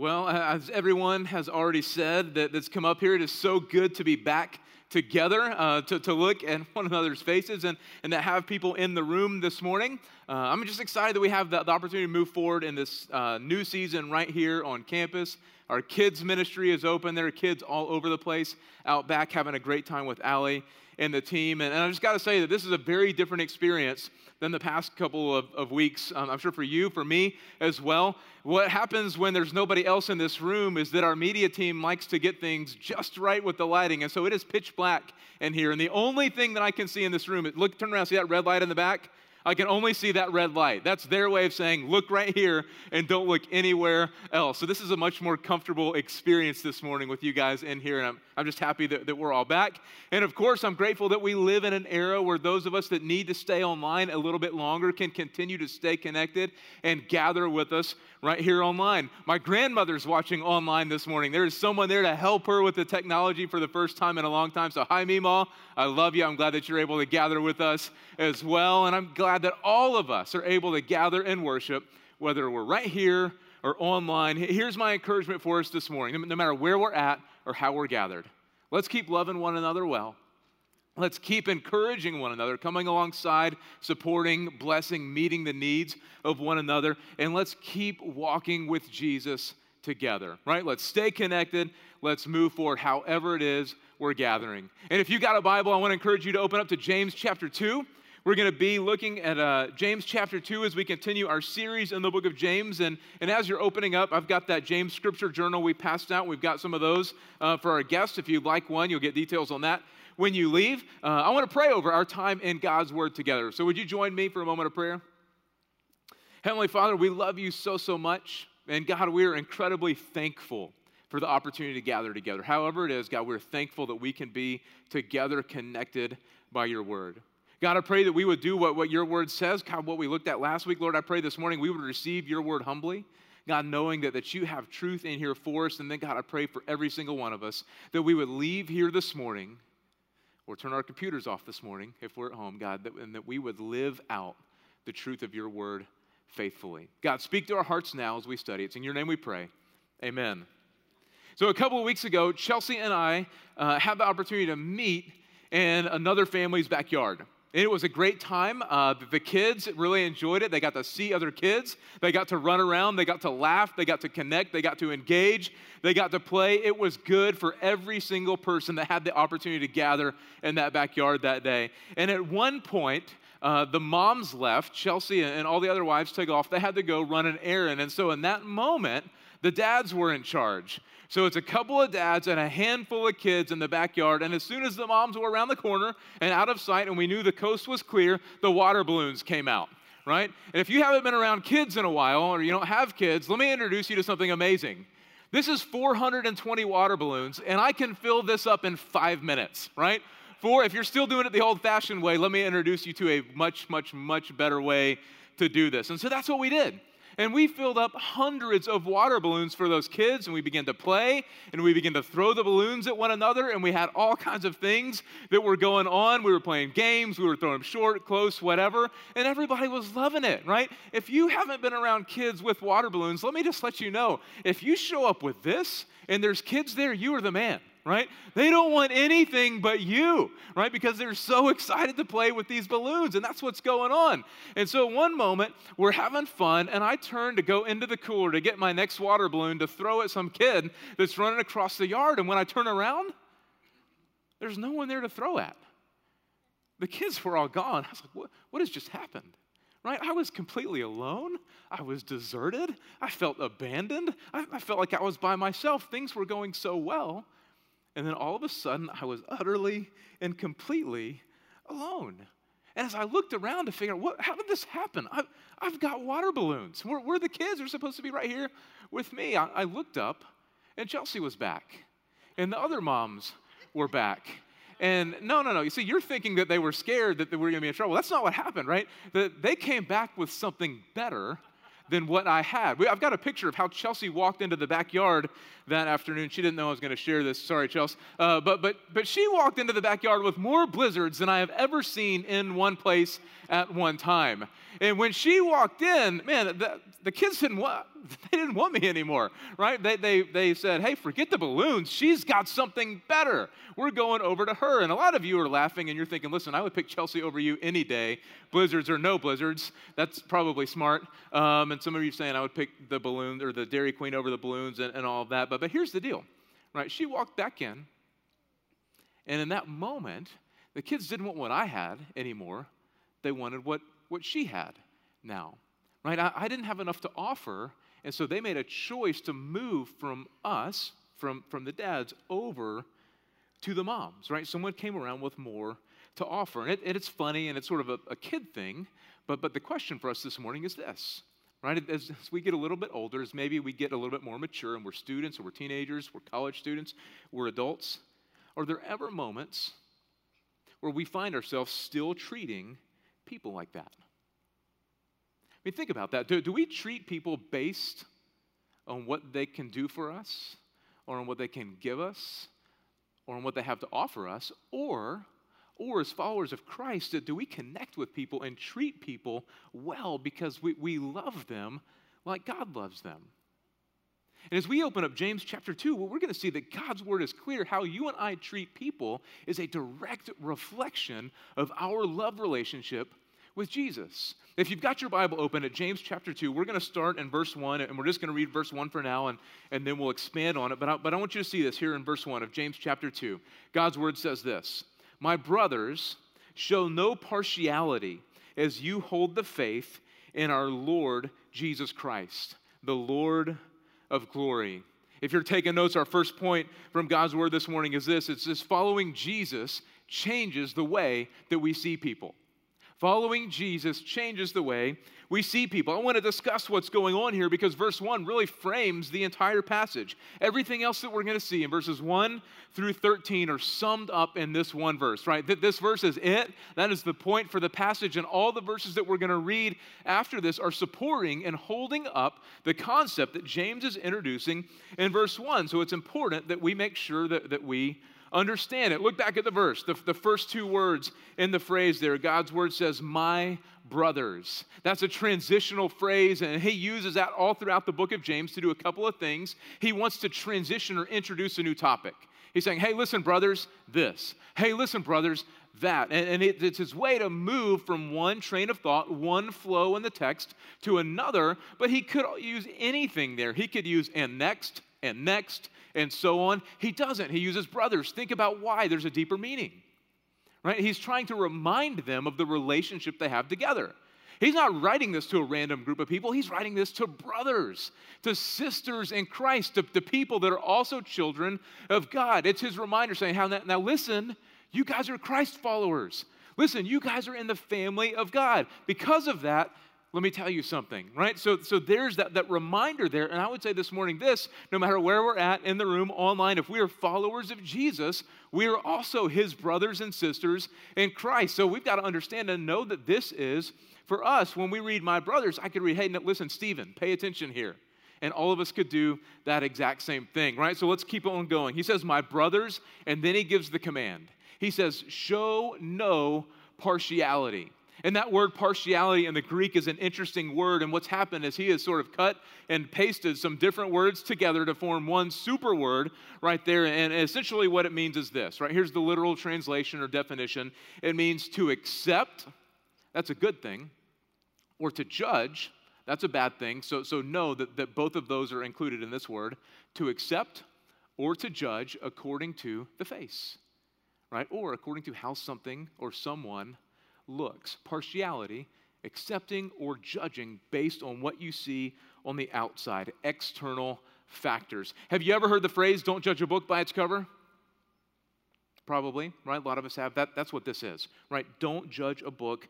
Well, as everyone has already said that, that's come up here, it is so good to be back together, uh, to, to look at one another's faces, and, and to have people in the room this morning. Uh, I'm just excited that we have the, the opportunity to move forward in this uh, new season right here on campus. Our kids' ministry is open. There are kids all over the place out back having a great time with Allie and the team. And, and I just got to say that this is a very different experience than the past couple of, of weeks. Um, I'm sure for you, for me as well. What happens when there's nobody else in this room is that our media team likes to get things just right with the lighting. And so it is pitch black in here. And the only thing that I can see in this room, look, turn around, see that red light in the back? I can only see that red light. That's their way of saying, look right here and don't look anywhere else. So, this is a much more comfortable experience this morning with you guys in here. And I'm, I'm just happy that, that we're all back. And of course, I'm grateful that we live in an era where those of us that need to stay online a little bit longer can continue to stay connected and gather with us right here online. My grandmother's watching online this morning. There is someone there to help her with the technology for the first time in a long time. So, hi, Meemaw. I love you. I'm glad that you're able to gather with us as well. And I'm glad that all of us are able to gather and worship, whether we're right here or online. Here's my encouragement for us this morning no matter where we're at or how we're gathered, let's keep loving one another well. Let's keep encouraging one another, coming alongside, supporting, blessing, meeting the needs of one another, and let's keep walking with Jesus together, right? Let's stay connected. Let's move forward, however it is we're gathering. And if you got a Bible, I want to encourage you to open up to James chapter 2. We're going to be looking at uh, James chapter 2 as we continue our series in the book of James. And, and as you're opening up, I've got that James scripture journal we passed out. We've got some of those uh, for our guests. If you'd like one, you'll get details on that when you leave. Uh, I want to pray over our time in God's Word together. So, would you join me for a moment of prayer? Heavenly Father, we love you so, so much. And God, we are incredibly thankful for the opportunity to gather together. However, it is, God, we're thankful that we can be together connected by your Word. God, I pray that we would do what, what your Word says, God, what we looked at last week. Lord, I pray this morning we would receive your Word humbly. God, knowing that, that you have truth in here for us. And then, God, I pray for every single one of us that we would leave here this morning or turn our computers off this morning if we're at home, God, that, and that we would live out the truth of your word faithfully. God, speak to our hearts now as we study. It's in your name we pray. Amen. So, a couple of weeks ago, Chelsea and I uh, had the opportunity to meet in another family's backyard. And it was a great time. Uh, the kids really enjoyed it. They got to see other kids. They got to run around. They got to laugh. They got to connect. They got to engage. They got to play. It was good for every single person that had the opportunity to gather in that backyard that day. And at one point, uh, the moms left. Chelsea and all the other wives took off. They had to go run an errand. And so in that moment, the dads were in charge. So it's a couple of dads and a handful of kids in the backyard. And as soon as the moms were around the corner and out of sight, and we knew the coast was clear, the water balloons came out, right? And if you haven't been around kids in a while or you don't have kids, let me introduce you to something amazing. This is 420 water balloons, and I can fill this up in five minutes, right? For if you're still doing it the old fashioned way, let me introduce you to a much, much, much better way to do this. And so that's what we did. And we filled up hundreds of water balloons for those kids, and we began to play, and we began to throw the balloons at one another, and we had all kinds of things that were going on. We were playing games, we were throwing them short, close, whatever, and everybody was loving it, right? If you haven't been around kids with water balloons, let me just let you know if you show up with this and there's kids there, you are the man right? They don't want anything but you, right? Because they're so excited to play with these balloons, and that's what's going on. And so, one moment, we're having fun, and I turn to go into the cooler to get my next water balloon to throw at some kid that's running across the yard. And when I turn around, there's no one there to throw at. The kids were all gone. I was like, what, what has just happened? right? I was completely alone. I was deserted. I felt abandoned. I, I, felt like I was by myself. Things were going so well. And then all of a sudden, I was utterly and completely alone. And as I looked around to figure out what, how did this happen? I've, I've got water balloons. Where, where are the kids? They're supposed to be right here with me. I, I looked up, and Chelsea was back, and the other moms were back. And no, no, no. You see, you're thinking that they were scared that they were going to be in trouble. That's not what happened, right? That they came back with something better than what I had. I've got a picture of how Chelsea walked into the backyard that afternoon. She didn't know I was going to share this. Sorry, Chelsea. Uh, but, but, but she walked into the backyard with more blizzards than I have ever seen in one place at one time. And when she walked in, man, the, the kids didn't, they didn't want me anymore, right? They, they, they said, hey, forget the balloons. She's got something better. We're going over to her. And a lot of you are laughing and you're thinking, listen, I would pick Chelsea over you any day, blizzards or no blizzards. That's probably smart. Um, and some of you saying I would pick the balloon or the Dairy Queen over the balloons and, and all of that. But, but here's the deal, right? She walked back in. And in that moment, the kids didn't want what I had anymore. They wanted what, what she had now right? I, I didn't have enough to offer, and so they made a choice to move from us, from, from the dads, over to the moms, right? Someone came around with more to offer. And, it, and it's funny and it's sort of a, a, kid thing, but, but the question for us this morning is this, right? As, as, we get a little bit older, as maybe we get a little bit more mature and we're students or we're teenagers, we're college students, we're adults, are there ever moments where we find ourselves still treating people like that? I mean, think about that. Do, do we treat people based on what they can do for us, or on what they can give us, or on what they have to offer us? Or, or as followers of Christ, do we connect with people and treat people well because we, we love them like God loves them? And as we open up James chapter 2, well, we're going to see that God's word is clear. How you and I treat people is a direct reflection of our love relationship with Jesus. If you've got your Bible open at James chapter 2, we're going to start in verse 1, and we're just going to read verse 1 for now, and, and then we'll expand on it. But I, but I want you to see this here in verse 1 of James chapter 2. God's word says this My brothers, show no partiality as you hold the faith in our Lord Jesus Christ, the Lord of glory. If you're taking notes, our first point from God's word this morning is this it's this following Jesus changes the way that we see people. Following Jesus changes the way we see people. I want to discuss what's going on here because verse 1 really frames the entire passage. Everything else that we're going to see in verses 1 through 13 are summed up in this one verse, right? This verse is it. That is the point for the passage, and all the verses that we're going to read after this are supporting and holding up the concept that James is introducing in verse 1. So it's important that we make sure that, that we understand it. Look back at the verse, the, the first two words in the phrase there. God's word says, My brothers. That's a transitional phrase, and he uses that all throughout the book of James to do a couple of things. He wants to transition or introduce a new topic. He's saying, Hey, listen, brothers, this. Hey, listen, brothers, that. And, and it, it's his way to move from one train of thought, one flow in the text to another, but he could use anything there. He could use and next, and next, and so on. He doesn't. He uses brothers. Think about why. There's a deeper meaning, right? He's trying to remind them of the relationship they have together. He's not writing this to a random group of people. He's writing this to brothers, to sisters in Christ, to, to people that are also children of God. It's his reminder saying, now, now listen, you guys are Christ followers. Listen, you guys are in the family of God. Because of that, let me tell you something, right? So, so there's that, that reminder there. And I would say this morning this no matter where we're at in the room, online, if we are followers of Jesus, we are also his brothers and sisters in Christ. So we've got to understand and know that this is for us. When we read my brothers, I could read, hey, listen, Stephen, pay attention here. And all of us could do that exact same thing, right? So let's keep on going. He says, my brothers, and then he gives the command. He says, show no partiality. And that word partiality in the Greek is an interesting word. And what's happened is he has sort of cut and pasted some different words together to form one super word right there. And essentially, what it means is this, right? Here's the literal translation or definition it means to accept, that's a good thing, or to judge, that's a bad thing. So, so know that, that both of those are included in this word to accept or to judge according to the face, right? Or according to how something or someone looks. Partiality, accepting or judging based on what you see on the outside, external factors. Have you ever heard the phrase, don't judge a book by its cover? Probably, right? A lot of us have. That, that's what this is, right? Don't judge a book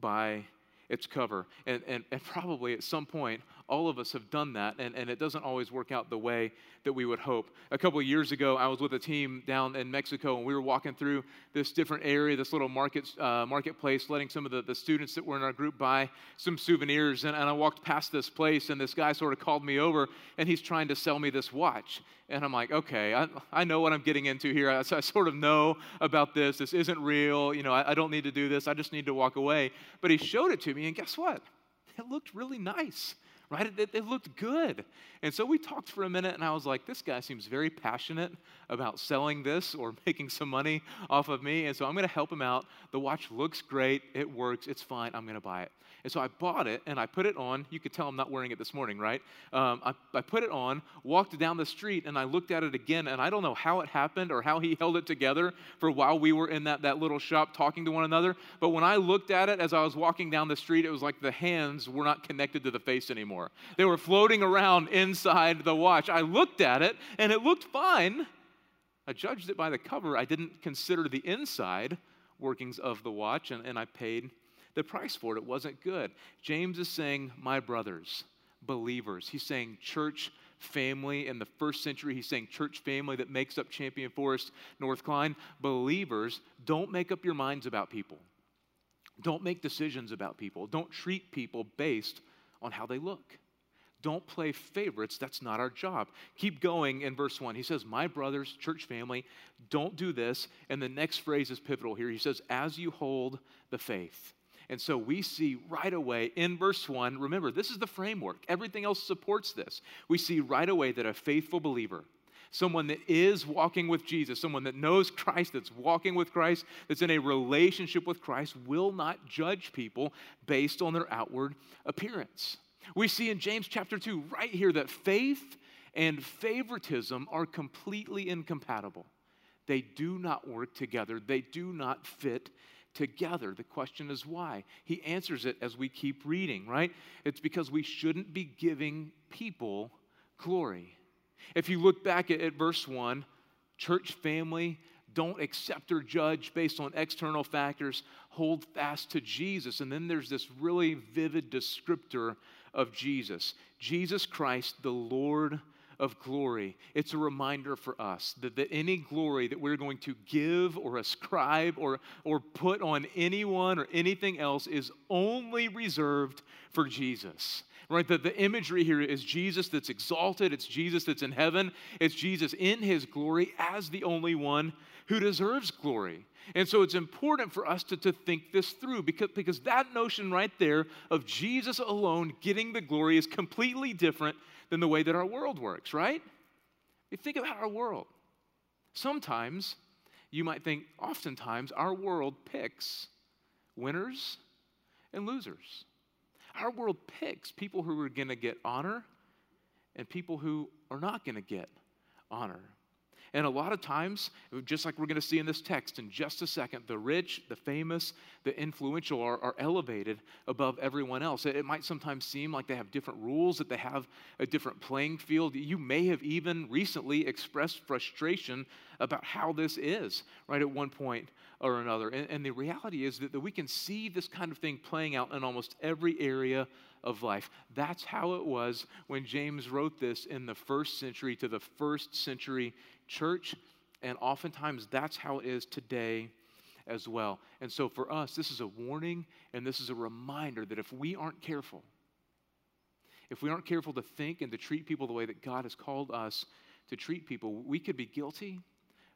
by its cover. And, and, and probably at some point, all of us have done that, and, and it doesn't always work out the way that we would hope. A couple of years ago, I was with a team down in Mexico, and we were walking through this different area, this little market, uh, marketplace, letting some of the, the students that were in our group buy some souvenirs. And, and I walked past this place, and this guy sort of called me over, and he's trying to sell me this watch. And I'm like, okay, I, I know what I'm getting into here. I, I sort of know about this. This isn't real. You know, I, I don't need to do this. I just need to walk away. But he showed it to me, and guess what? It looked really nice right? It, it, it, looked good. And so we talked for a minute, and I was like, this guy seems very passionate about selling this or making some money off of me. And so I'm going to help him out. The watch looks great. It works. It's fine. I'm going to buy it. And so I bought it and I put it on. You could tell I'm not wearing it this morning, right? Um, I, I put it on, walked down the street, and I looked at it again. And I don't know how it happened or how he held it together for while we were in that, that little shop talking to one another. But when I looked at it as I was walking down the street, it was like the hands were not connected to the face anymore. They were floating around inside the watch. I looked at it and it looked fine. I judged it by the cover. I didn't consider the inside workings of the watch, and, and I paid the price for it. It wasn't good. James is saying, My brothers, believers. He's saying, church family in the first century. He's saying, church family that makes up Champion Forest, North Klein. Believers, don't make up your minds about people. Don't make decisions about people. Don't treat people based on how they look. Don't play favorites. That's not our job. Keep going in verse 1. He says, My brothers, church family, don't do this. And the next phrase is pivotal here. He says, As you hold the faith. And so we see right away in verse 1, remember, this is the framework. Everything else supports this. We see right away that a faithful believer, someone that is walking with Jesus, someone that knows Christ, that's walking with Christ, that's in a relationship with Christ, will not judge people based on their outward appearance. We see in James chapter 2 right here that faith and favoritism are completely incompatible. They do not work together, they do not fit together. The question is why? He answers it as we keep reading, right? It's because we shouldn't be giving people glory. If you look back at, at verse 1, church family, don't accept or judge based on external factors, hold fast to Jesus. And then there's this really vivid descriptor of Jesus Jesus Christ, the Lord of glory. It's a reminder for us that, that any glory that we're going to give or ascribe or, or put on anyone or anything else is only reserved for Jesus. Right? That the imagery here is Jesus that's exalted, it's Jesus that's in heaven, it's Jesus in his glory as the only one who deserves glory. And so it's important for us to, to think this through because, because that notion right there of Jesus alone getting the glory is completely different than the way that our world works, right? Think about our world. Sometimes, you might think, oftentimes, our world picks winners and losers. Our world picks people who are going to get honor and people who are not going to get honor. And a lot of times, just like we're going to see in this text in just a second, the rich, the famous, the influential are, are elevated above everyone else. It, it, might sometimes seem like they have different rules, that they have a different playing field. You may have even recently expressed frustration about how this is, right, at one point or another. And, and the reality is that, that we can see this kind of thing playing out in almost every area of life. That's how it was when James wrote this in the first century to the first century church, and oftentimes that's how it is today as well. And so for us, this is a warning and this is a reminder that if we aren't careful, if we aren't careful to think and to treat people the way that God has called us to treat people, we could be guilty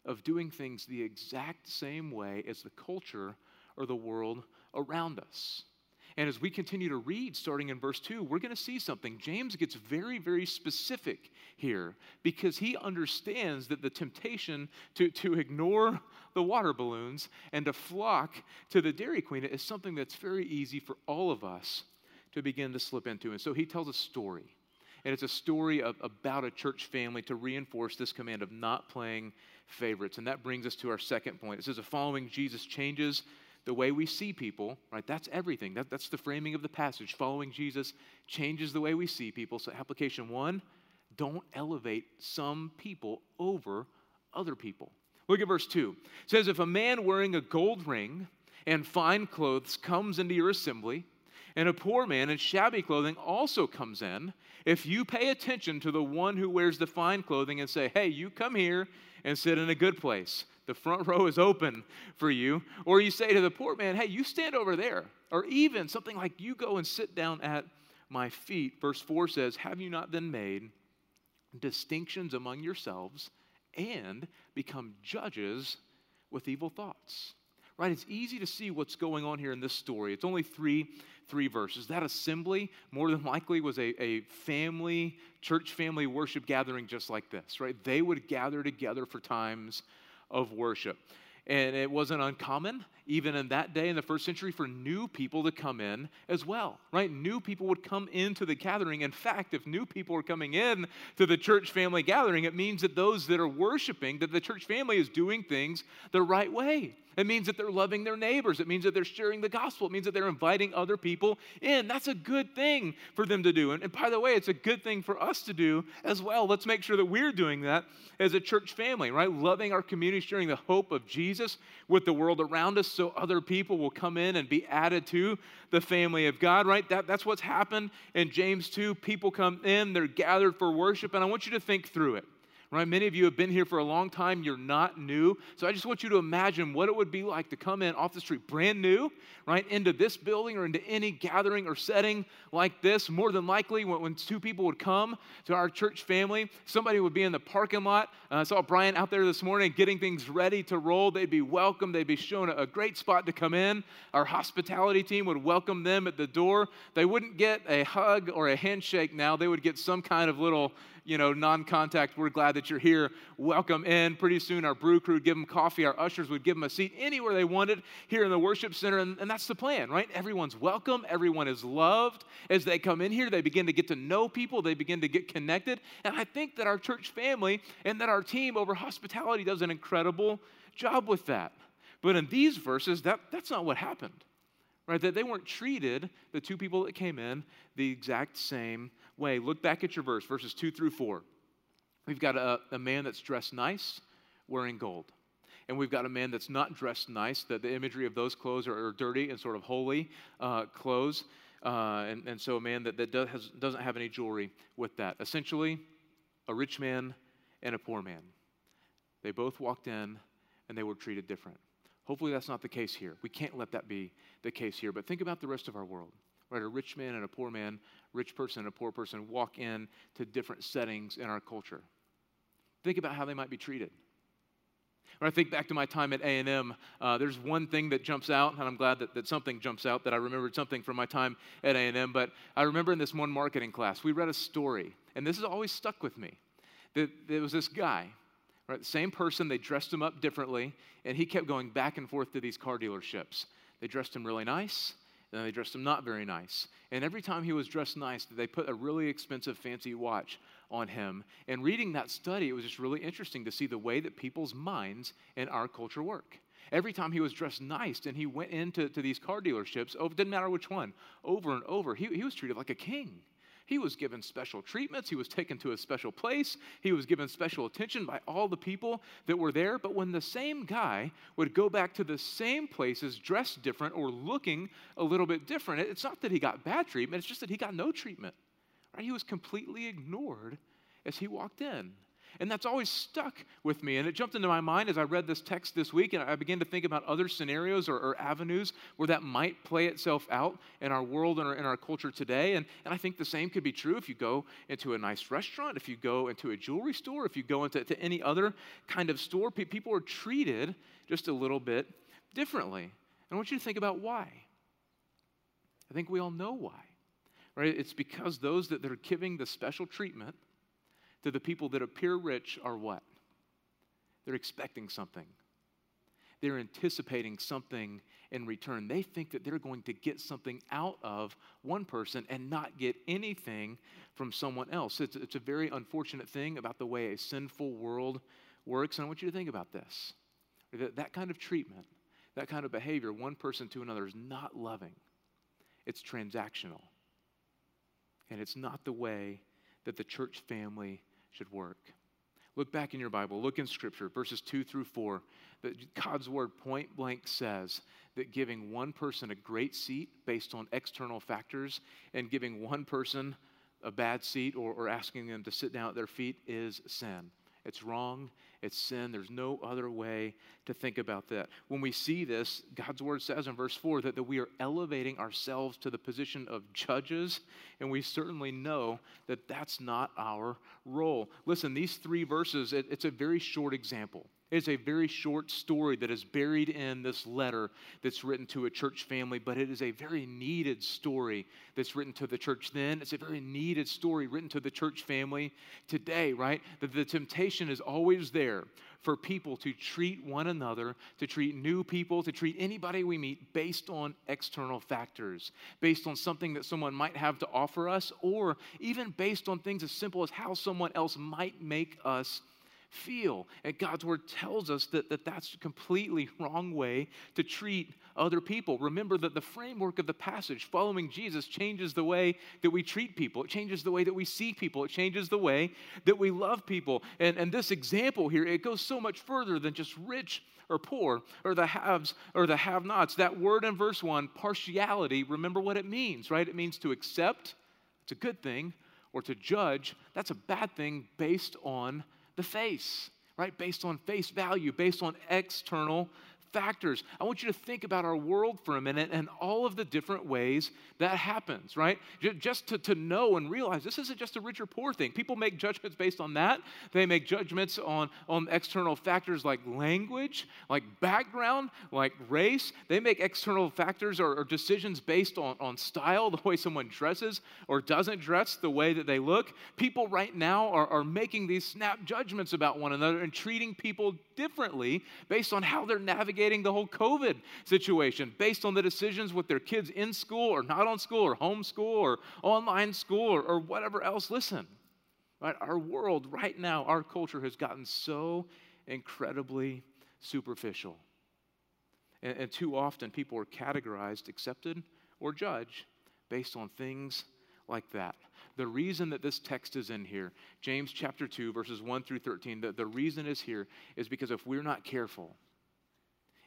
of doing things the exact same way as the culture or the world around us. And as we continue to read, starting in verse 2, we're going to see something. James gets very, very specific here because he understands that the temptation to, to ignore the water balloons and to flock to the Dairy Queen is something that's very easy for all of us to begin to slip into. And so he tells a story. And it's a story of, about a church family to reinforce this command of not playing favorites. And that brings us to our second point. It says, the following Jesus changes the way we see people, right? That's everything. That, that's the framing of the passage. Following Jesus changes the way we see people. So, application one don't elevate some people over other people. Look at verse 2. It says, If a man wearing a gold ring and fine clothes comes into your assembly, and a poor man in shabby clothing also comes in, if you pay attention to the one who wears the fine clothing and say, Hey, you come here and sit in a good place, the front row is open for you. Or you say to the poor man, hey, you stand over there. Or even something like, you go and sit down at my feet. Verse 4 says, Have you not then made distinctions among yourselves and become judges with evil thoughts? right? It's easy to see what's going on here in this story. It's only three, three verses. That assembly, more than likely, was a, a family, church family worship gathering just like this, right? They would gather together for times of worship. And it wasn't uncommon, even in that day in the first century, for new people to come in as well, right? New people would come into the gathering. In fact, if new people are coming in to the church family gathering, it means that those that are worshiping, that the church family is doing things the right way. It means that they're loving their neighbors. It means that they're sharing the gospel. It means that they're inviting other people in. That's a good thing for them to do. And, and, by the way, it's a good thing for us to do as well. Let's make sure that we're doing that as a church family, right? Loving our community, sharing the hope of Jesus with the world around us so other people will come in and be added to the family of God, right? That, that's what's happened in James 2. People come in, they're gathered for worship, and I want you to think through it right? Many of you have been here for a long time. You're not new. So I just want you to imagine what it would be like to come in off the street, brand new, right, into this building or into any gathering or setting like this. More than likely, when, when two people would come to our church family, somebody would be in the parking lot. Uh, I saw Brian out there this morning getting things ready to roll. They'd be welcome. They'd be shown a, a great spot to come in. Our hospitality team would welcome them at the door. They wouldn't get a hug or a handshake now. They would get some kind of little you know, non contact, we're glad that you're here. Welcome in. Pretty soon, our brew crew would give them coffee. Our ushers would give them a seat anywhere they wanted here in the worship center. And, and that's the plan, right? Everyone's welcome. Everyone is loved. As they come in here, they begin to get to know people, they begin to get connected. And I think that our church family and that our team over hospitality does an incredible job with that. But in these verses, that, that's not what happened right? That they weren't treated, the two people that came in, the exact same way. Look back at your verse, verses 2 through 4. We've got a, a man that's dressed nice, wearing gold. And we've got a man that's not dressed nice, that the imagery of those clothes are, are dirty and sort of holey uh, clothes. Uh, and, and so a man that, that does, has, doesn't have any jewelry with that. Essentially, a rich man and a poor man. They both walked in and they were treated different. Hopefully, that's not the case here. We can't let that be the case here. But think about the rest of our world right? A rich man and a poor man, rich person and a poor person walk in to different settings in our culture. Think about how they might be treated. When I think back to my time at A&M, uh, there's one thing that jumps out, and I'm glad that, that something jumps out, that I remembered something from my time at A&M, but I remember in this one marketing class, we read a story, and this has always stuck with me. That there was this guy, right, the same person, they dressed him up differently, and he kept going back and forth to these car dealerships. They dressed him really nice, and they dressed him not very nice. And every time he was dressed nice, they put a really expensive, fancy watch on him. And reading that study, it was just really interesting to see the way that people's minds in our culture work. Every time he was dressed nice and he went into to these car dealerships, oh, it didn't matter which one, over and over, he, he was treated like a king. He was given special treatments. He was taken to a special place. He was given special attention by all the people that were there. But when the same guy would go back to the same places dressed different or looking a little bit different, it's not that he got bad treatment, it's just that he got no treatment. Right? He was completely ignored as he walked in. And that's always stuck with me. And it jumped into my mind as I read this text this week, and I began to think about other scenarios or, or avenues where that might play itself out in our world and our, in our culture today. And, and I think the same could be true if you go into a nice restaurant, if you go into a jewelry store, if you go into to any other kind of store. People are treated just a little bit differently. And I want you to think about why. I think we all know why. Right? It's because those that, are giving the special treatment – to the people that appear rich are what? They're expecting something. They're anticipating something in return. They think that they're going to get something out of one person and not get anything from someone else. It's, it's a very unfortunate thing about the way a sinful world works. And I want you to think about this that, that kind of treatment, that kind of behavior, one person to another, is not loving, it's transactional. And it's not the way that the church family should work. Look back in your Bible, look in Scripture, verses 2 through 4, that God's word point blank says that giving one person a great seat based on external factors and giving one person a bad seat or, or asking them to sit down at their feet is sin. It's wrong. It's sin. There's no other way to think about that. When we see this, God's word says in verse 4 that, that we are elevating ourselves to the position of judges, and we certainly know that that's not our role. Listen, these three verses, it, it's a very short example. It's a very short story that is buried in this letter that's written to a church family, but it is a very needed story that's written to the church then. It's a very needed story written to the church family today, right? That the temptation is always there for people to treat one another, to treat new people, to treat anybody we meet based on external factors, based on something that someone might have to offer us, or even based on things as simple as how someone else might make us feel. And God's word tells us that, that that's a completely wrong way to treat other people. Remember that the framework of the passage, following Jesus, changes the way that we treat people. It changes the way that we see people. It changes the way that we love people. And, and this example here, it goes so much further than just rich or poor or the haves or the have nots. That word in verse 1, partiality, remember what it means, right? It means to accept, it's a good thing, or to judge, that's a bad thing based on the face, right? Based on face value, based on external factors. I want you to think about our world for a minute and all of the different ways that happens, right? Just to, to know and realize this isn't just a rich or poor thing. People make judgments based on that. They make judgments on, on external factors like language, like background, like race. They make external factors or, or decisions based on, on style, the way someone dresses or doesn't dress, the way that they look. People right now are, are making these snap judgments about one another and treating people differently based on how they're navigating the whole COVID situation, based on the decisions with their kids in school or not on school or homeschool or online school or, or whatever else. Listen, right? Our world right now, our culture has gotten so incredibly superficial. And, and too often people are categorized, accepted, or judged based on things like that. The reason that this text is in here, James chapter 2, verses 1 through 13, the, the reason is here is because if we're not careful,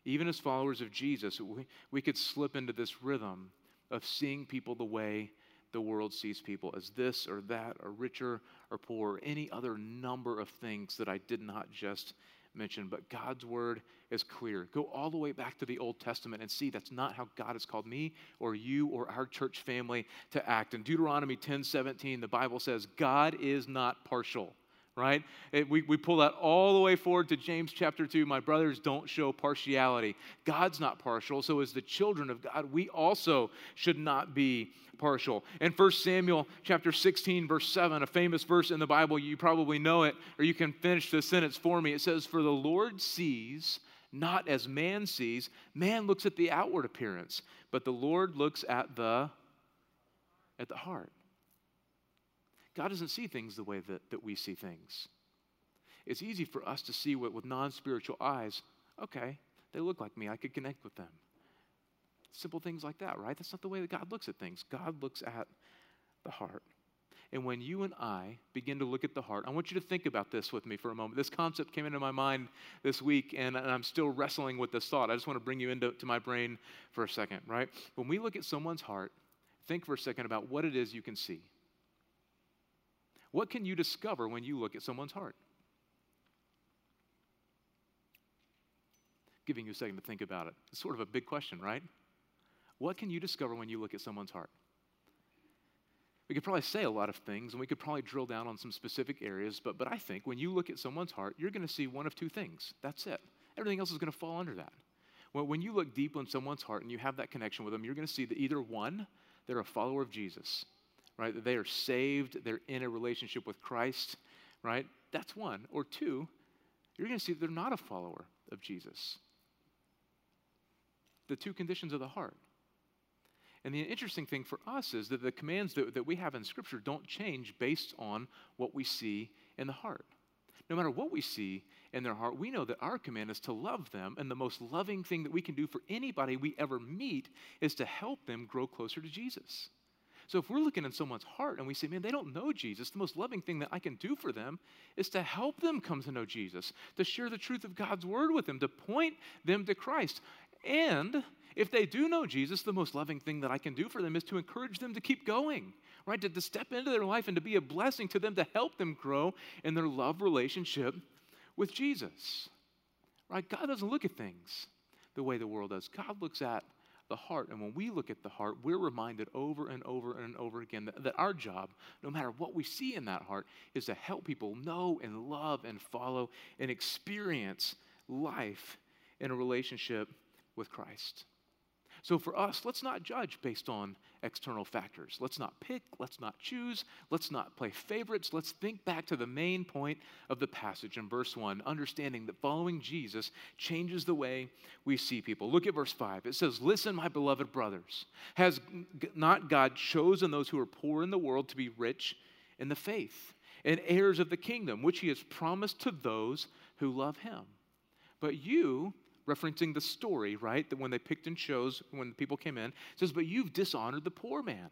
even as followers of Jesus, we, we could slip into this rhythm of seeing people the way the world sees people as this or that, or richer or poor, or any other number of things that I did not just mention. But God's word is clear. Go all the way back to the Old Testament and see that's not how God has called me or you or our church family to act. In Deuteronomy 10 17, the Bible says, God is not partial right? It, we, we pull that all the way forward to James chapter 2. My brothers, don't show partiality. God's not partial, so as the children of God, we also should not be partial. In 1 Samuel chapter 16, verse 7, a famous verse in the Bible, you probably know it, or you can finish the sentence for me. It says, For the Lord sees not as man sees. Man looks at the outward appearance, but the Lord looks at the at the heart. God doesn't see things the way that, that we see things. It's easy for us to see what with non spiritual eyes, okay, they look like me, I could connect with them. Simple things like that, right? That's not the way that God looks at things. God looks at the heart. And when you and I begin to look at the heart, I want you to think about this with me for a moment. This concept came into my mind this week, and, and I'm still wrestling with this thought. I just want to bring you into to my brain for a second, right? When we look at someone's heart, think for a second about what it is you can see. What can you discover when you look at someone's heart? Giving you a second to think about it. It's sort of a big question, right? What can you discover when you look at someone's heart? We could probably say a lot of things and we could probably drill down on some specific areas, but, but I think when you look at someone's heart, you're going to see one of two things. That's it. Everything else is going to fall under that. Well, when you look deep in someone's heart and you have that connection with them, you're going to see that either one, they're a follower of Jesus, right? That they are saved, they're in a relationship with Christ, right? That's one. Or two, you're going to see they're not a follower of Jesus. The two conditions of the heart. And the interesting thing for us is that the commands that, that we have in Scripture don't change based on what we see in the heart. No matter what we see in their heart, we know that our command is to love them, and the most loving thing that we can do for anybody we ever meet is to help them grow closer to Jesus. So if we're looking in someone's heart and we say, man, they don't know Jesus, the most loving thing that I can do for them is to help them come to know Jesus, to share the truth of God's word with them, to point them to Christ. And if they do know Jesus, the most loving thing that I can do for them is to encourage them to keep going, right? To, to step into their life and to be a blessing to them, to help them grow in their love relationship with Jesus, right? God doesn't look at things the way the world does. God looks at the heart. And when we look at the heart, we're reminded over and over and over again that, that, our job, no matter what we see in that heart, is to help people know and love and follow and experience life in a relationship with Christ. So for us, let's not judge based on external factors. Let's not pick, let's not choose, let's not play favorites. Let's think back to the main point of the passage in verse 1, understanding that following Jesus changes the way we see people. Look at verse 5. It says, Listen, my beloved brothers, has not God chosen those who are poor in the world to be rich in the faith and heirs of the kingdom, which he has promised to those who love him? But you, referencing the story, right? That when they picked and chose, when the people came in, says, But you've dishonored the poor man.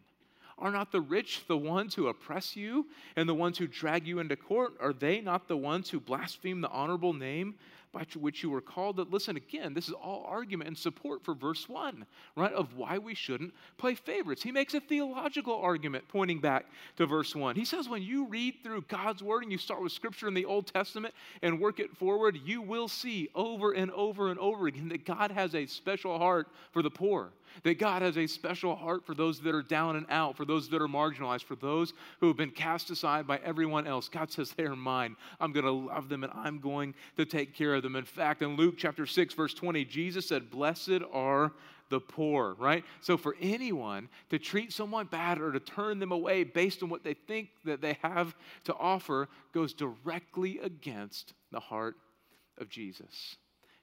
Are not the rich the ones who oppress you and the ones who drag you into court? Are they not the ones who blaspheme the honorable name by which you were called? That listen again, this is all argument and support for verse 1, right? Of why we shouldn't play favorites. He makes a theological argument pointing back to verse 1. He says when you read through God's word and you start with scripture in the Old Testament and work it forward, you will see over and over and over again that God has a special heart for the poor that God has a special heart for those that are down and out, for those that are marginalized, for those who have been cast aside by everyone else. God says, They are mine. I'm going to love them and I'm going to take care of them. In fact, in Luke chapter 6, verse 20, Jesus said, Blessed are the poor, right? So for anyone to treat someone bad or to turn them away based on what they think that they have to offer goes directly against the heart of Jesus.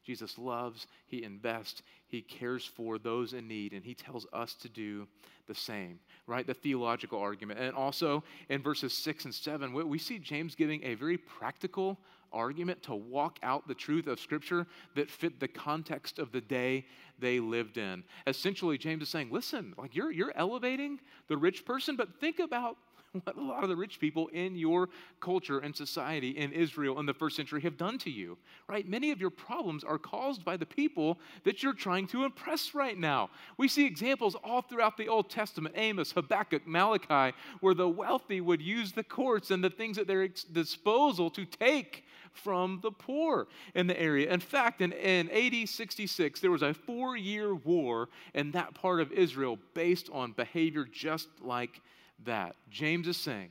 Jesus loves, he invests, he cares for those in need, and he tells us to do the same, right? The theological argument. And also in verses six and seven, we see James giving a very practical argument to walk out the truth of Scripture that fit the context of the day they lived in. Essentially, James is saying, listen, like you're, you're elevating the rich person, but think about what a lot of the rich people in your culture and society in Israel in the first century have done to you, right? Many of your problems are caused by the people that you're trying to impress right now. We see examples all throughout the Old Testament Amos, Habakkuk, Malachi, where the wealthy would use the courts and the things at their disposal to take from the poor in the area. In fact, in, in AD 66, there was a four year war in that part of Israel based on behavior just like that. James is saying,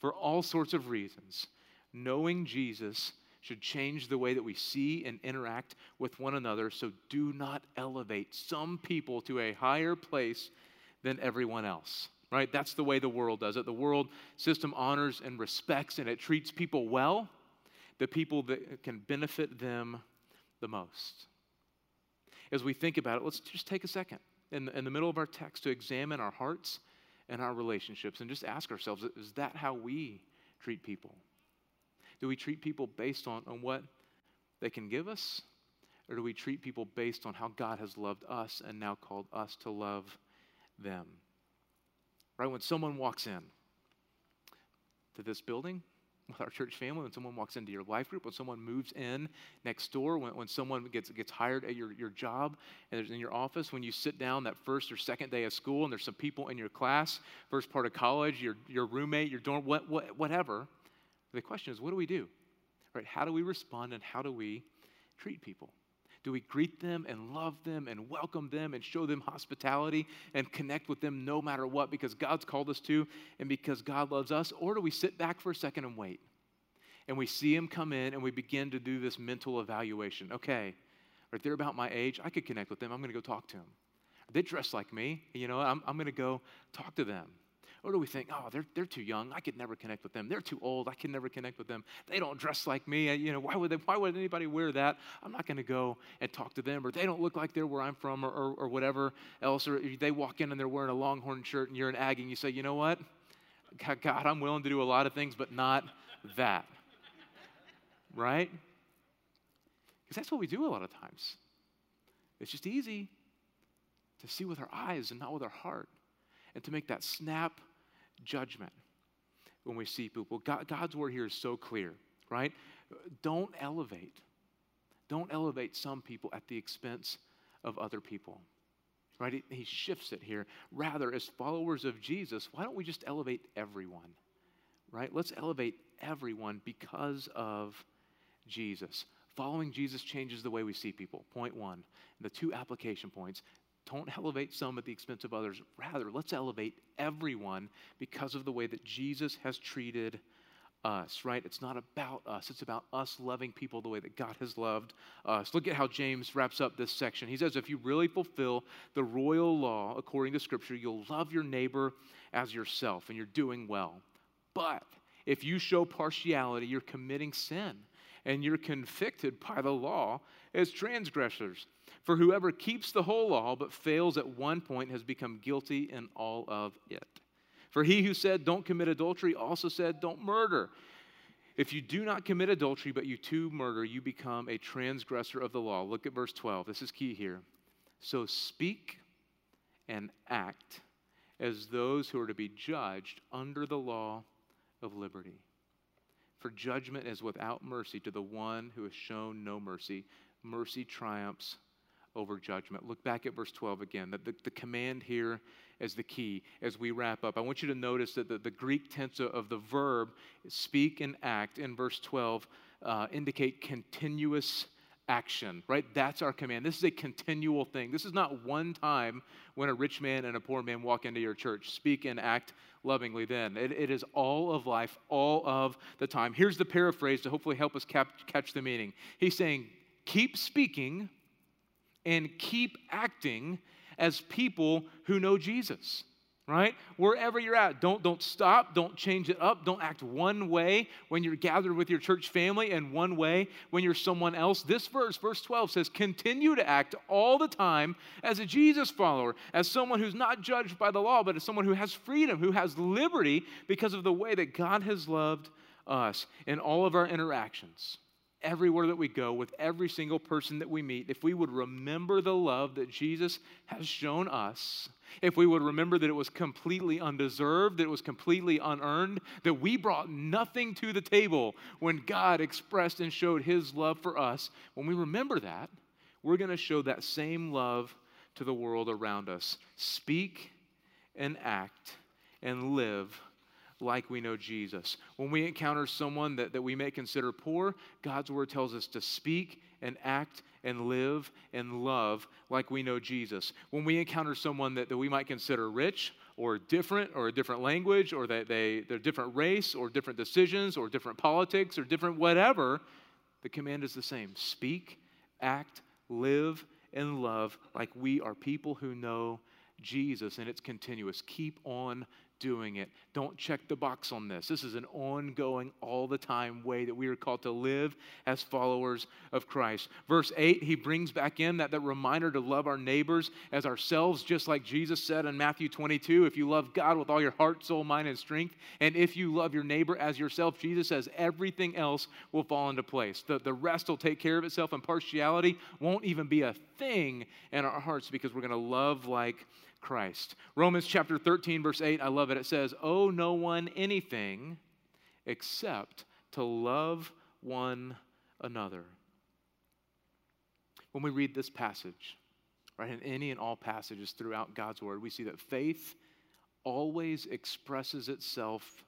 for all sorts of reasons, knowing Jesus should change the way that we see and interact with one another. So do not elevate some people to a higher place than everyone else. Right? That's the way the world does it. The world system honors and respects and it treats people well, the people that can benefit them the most. As we think about it, let's just take a second in the, in the middle of our text to examine our hearts and our relationships and just ask ourselves is that how we treat people? Do we treat people based on, on what they can give us? Or do we treat people based on how God has loved us and now called us to love them? Right? When someone walks in to this building, with our church family, when someone walks into your life group, when someone moves in next door, when, when someone gets, gets hired at your, your job and there's in your office, when you sit down that first or second day of school and there's some people in your class, first part of college, your, your roommate, your dorm, what, what, whatever. The question is, what do we do? Right? How do we respond and how do we treat people? Do we greet them and love them and welcome them and show them hospitality and connect with them no matter what because God's called us to and because God loves us? Or do we sit back for a second and wait? And we see them come in and we begin to do this mental evaluation. Okay, right, they're about my age. I could connect with them. I'm going to go talk to them. They dress like me. You know, I'm, I'm going to go talk to them. Or do we think, oh, they're, they're too young. I could never connect with them. They're too old. I can never connect with them. They don't dress like me. You know, why would, they, why would anybody wear that? I'm not going to go and talk to them. Or they don't look like they're where I'm from or, or, or whatever else. Or they walk in and they're wearing a Longhorn shirt and you're an Aggie and you say, you know what? God, I'm willing to do a lot of things, but not that. right? Because that's what we do a lot of times. It's just easy to see with our eyes and not with our heart and to make that snap judgment when we see people. God, God's word here is so clear, right? Don't elevate. Don't elevate some people at the expense of other people. Right? He, he shifts it here. Rather, as followers of Jesus, why don't we just elevate everyone? Right? Let's elevate everyone because of Jesus. Following Jesus changes the way we see people. Point one. The two application points don't elevate some at the expense of others. Rather, let's elevate everyone because of the way that Jesus has treated us, right? It's not about us. It's about us loving people the way that God has loved us. Look at how James wraps up this section. He says, If you really fulfill the royal law according to Scripture, you'll love your neighbor as yourself, and you're doing well. But if you show partiality, you're committing sin, and you're convicted by the law as transgressors. For whoever keeps the whole law but fails at one point has become guilty in all of it. For he who said, Don't commit adultery, also said, Don't murder. If you do not commit adultery, but you too murder, you become a transgressor of the law. Look at verse 12. This is key here. So speak and act as those who are to be judged under the law of liberty. For judgment is without mercy to the one who has shown no mercy. Mercy triumphs over judgment. Look back at verse 12 again. The, the, the, command here is the key as we wrap up. I want you to notice that the, the Greek tense of the verb, speak and act, in verse 12, uh, indicate continuous action, right? That's our command. This is a continual thing. This is not one time when a rich man and a poor man walk into your church. Speak and act lovingly then. it, it is all of life, all of the time. Here's the paraphrase to hopefully help us cap- catch the meaning. He's saying, keep speaking and keep acting as people who know Jesus right? Wherever you're at don't don't stop don't change it up don't act one way when you're gathered with your church family and one way when you're someone else. This verse verse 12 says continue to act all the time as a jesus follower as someone who's not judged by the law but as someone who has freedom who has liberty because of the way that god has loved us in all of our interactions everywhere that we go, with every single person that we meet, if we would remember the love that Jesus has shown us, if we would remember that it was completely undeserved, that it was completely unearned, that we brought nothing to the table when God expressed and showed his love for us, when we remember that, we're going to show that same love to the world around us. Speak and act and live like we know Jesus. When we encounter someone that, that we may consider poor, God's word tells us to speak and act and live and love like we know Jesus. When we encounter someone that, that we might consider rich or different or a different language or that they, they're different race or different decisions or different politics or different whatever, the command is the same speak, act, live, and love like we are people who know Jesus, and it's continuous. Keep on doing it. Don't check the box on this. This is an ongoing, all the time way that we are called to live as followers of Christ. Verse 8, he brings back in that, that reminder to love our neighbors as ourselves, just like Jesus said in Matthew 22 if you love God with all your heart, soul, mind, and strength, and if you love your neighbor as yourself, Jesus says everything else will fall into place. The, the rest will take care of itself, and partiality won't even be a thing in our hearts because we're going to love like Christ. Romans chapter 13, verse 8, I love it. But it says, Owe no one anything except to love one another. When we read this passage, right, in any and all passages throughout God's word, we see that faith always expresses itself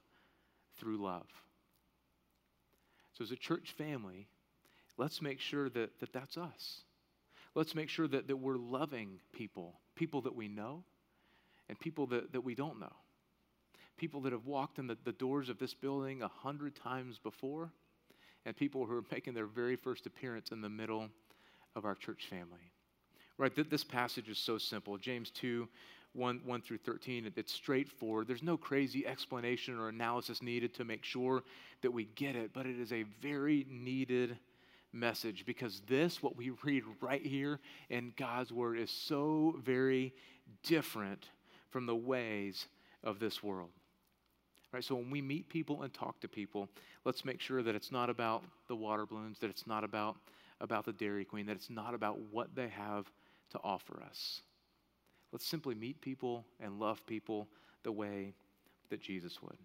through love. So, as a church family, let's make sure that, that that's us. Let's make sure that, that we're loving people people that we know and people that, that we don't know. People that have walked in the, the doors of this building a hundred times before, and people who are making their very first appearance in the middle of our church family. Right, this passage is so simple. James 2, 1, 1 through 13, it's straightforward. There's no crazy explanation or analysis needed to make sure that we get it, but it is a very needed message because this, what we read right here in God's Word, is so very different from the ways of this world. Right, so when we meet people and talk to people, let's make sure that it's not about the water balloons, that it's not about, about the Dairy Queen, that it's not about what they have to offer us. Let's simply meet people and love people the way that Jesus would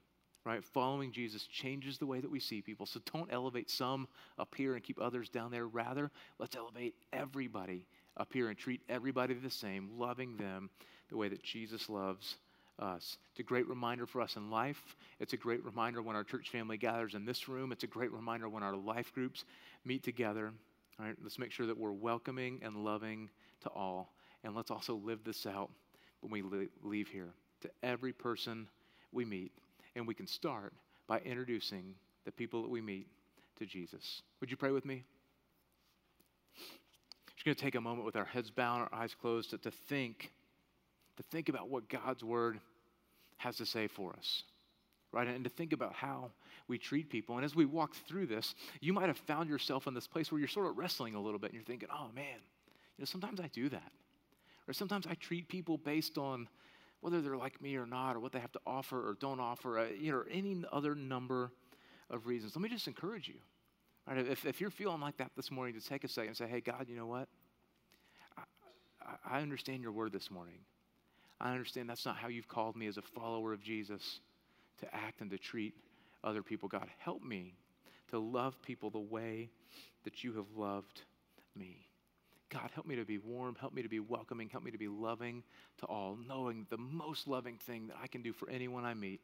right? Following Jesus changes the way that we see people. So don't elevate some up here and keep others down there. Rather, let's elevate everybody up here and treat everybody the same, loving them the way that Jesus loves us. It's a great reminder for us in life. It's a great reminder when our church family gathers in this room. It's a great reminder when our life groups meet together. All right, let's make sure that we're welcoming and loving to all. And let's also live this out when we leave here to every person we meet. And we can start by introducing the people that we meet to Jesus. Would you pray with me? Just going to take a moment with our heads bowed, our eyes closed, to, to think, to think about what God's word has to say for us, right? And to think about how we treat people. And as we walk through this, you might have found yourself in this place where you're sort of wrestling a little bit and you're thinking, oh man, you know, sometimes I do that. Or sometimes I treat people based on whether they're like me or not, or what they have to offer or don't offer, uh, you know, any other number of reasons. Let me just encourage you. Right? If, if you're feeling like that this morning, to take a second and say, hey, God, you know what? I, I understand your word this morning. I understand that's not how you've called me as a follower of Jesus to act and to treat other people. God, help me to love people the way that you have loved me. God, help me to be warm, help me to be welcoming, help me to be loving to all, knowing the most loving thing that I can do for anyone I meet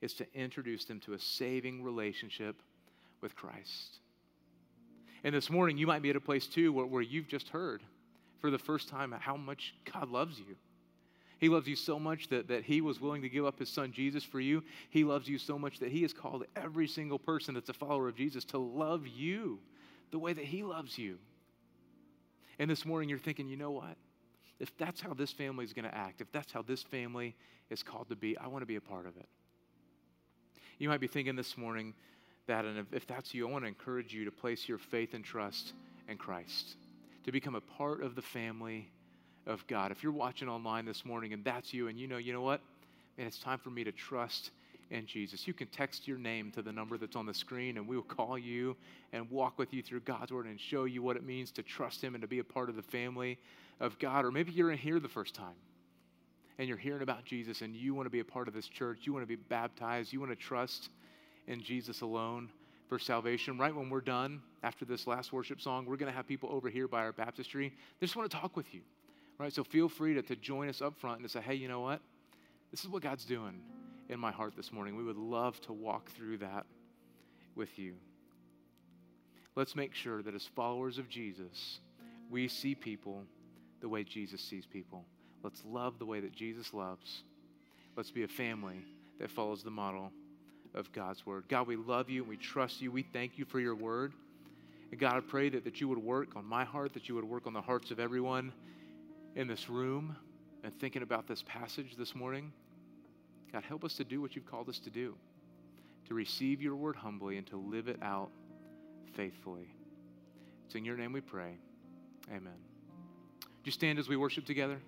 is to introduce them to a saving relationship with Christ. And this morning, you might be at a place too where, where you've just heard for the first time how much God loves you. He loves you so much that, that He was willing to give up His Son Jesus for you. He loves you so much that He has called every single person that's a follower of Jesus to love you the way that He loves you. And this morning you're thinking, you know what? If that's how this family is going to act, if that's how this family is called to be, I want to be a part of it. You might be thinking this morning that, and if, if that's you, I want to encourage you to place your faith and trust in Christ, to become a part of the family of God. If you're watching online this morning and that's you, and you know, you know what? Man, it's time for me to trust in Jesus. You can text your name to the number that's on the screen, and we will call you and walk with you through God's Word and show you what it means to trust Him and to be a part of the family of God. Or maybe you're in here the first time and you're hearing about Jesus and you want to be a part of this church, you want to be baptized, you want to trust in Jesus alone for salvation. Right when we're done after this last worship song, we're going to have people over here by our baptistry. They just want to talk with you. Right? So feel free to, to join us up front and to say, hey, you know what? This is what God's doing in my heart this morning. We would love to walk through that with you. Let's make sure that as followers of Jesus, we see people the way Jesus sees people. Let's love the way that Jesus loves. Let's be a family that follows the model of God's word. God, we love you and we trust you. We thank you for your word. And God, I pray that, that you would work on my heart, that you would work on the hearts of everyone in this room and thinking about this passage this morning. God, help us to do what you've called us to do, to receive your word humbly and to live it out faithfully. It's in your name we pray. Amen. Do you stand as we worship together?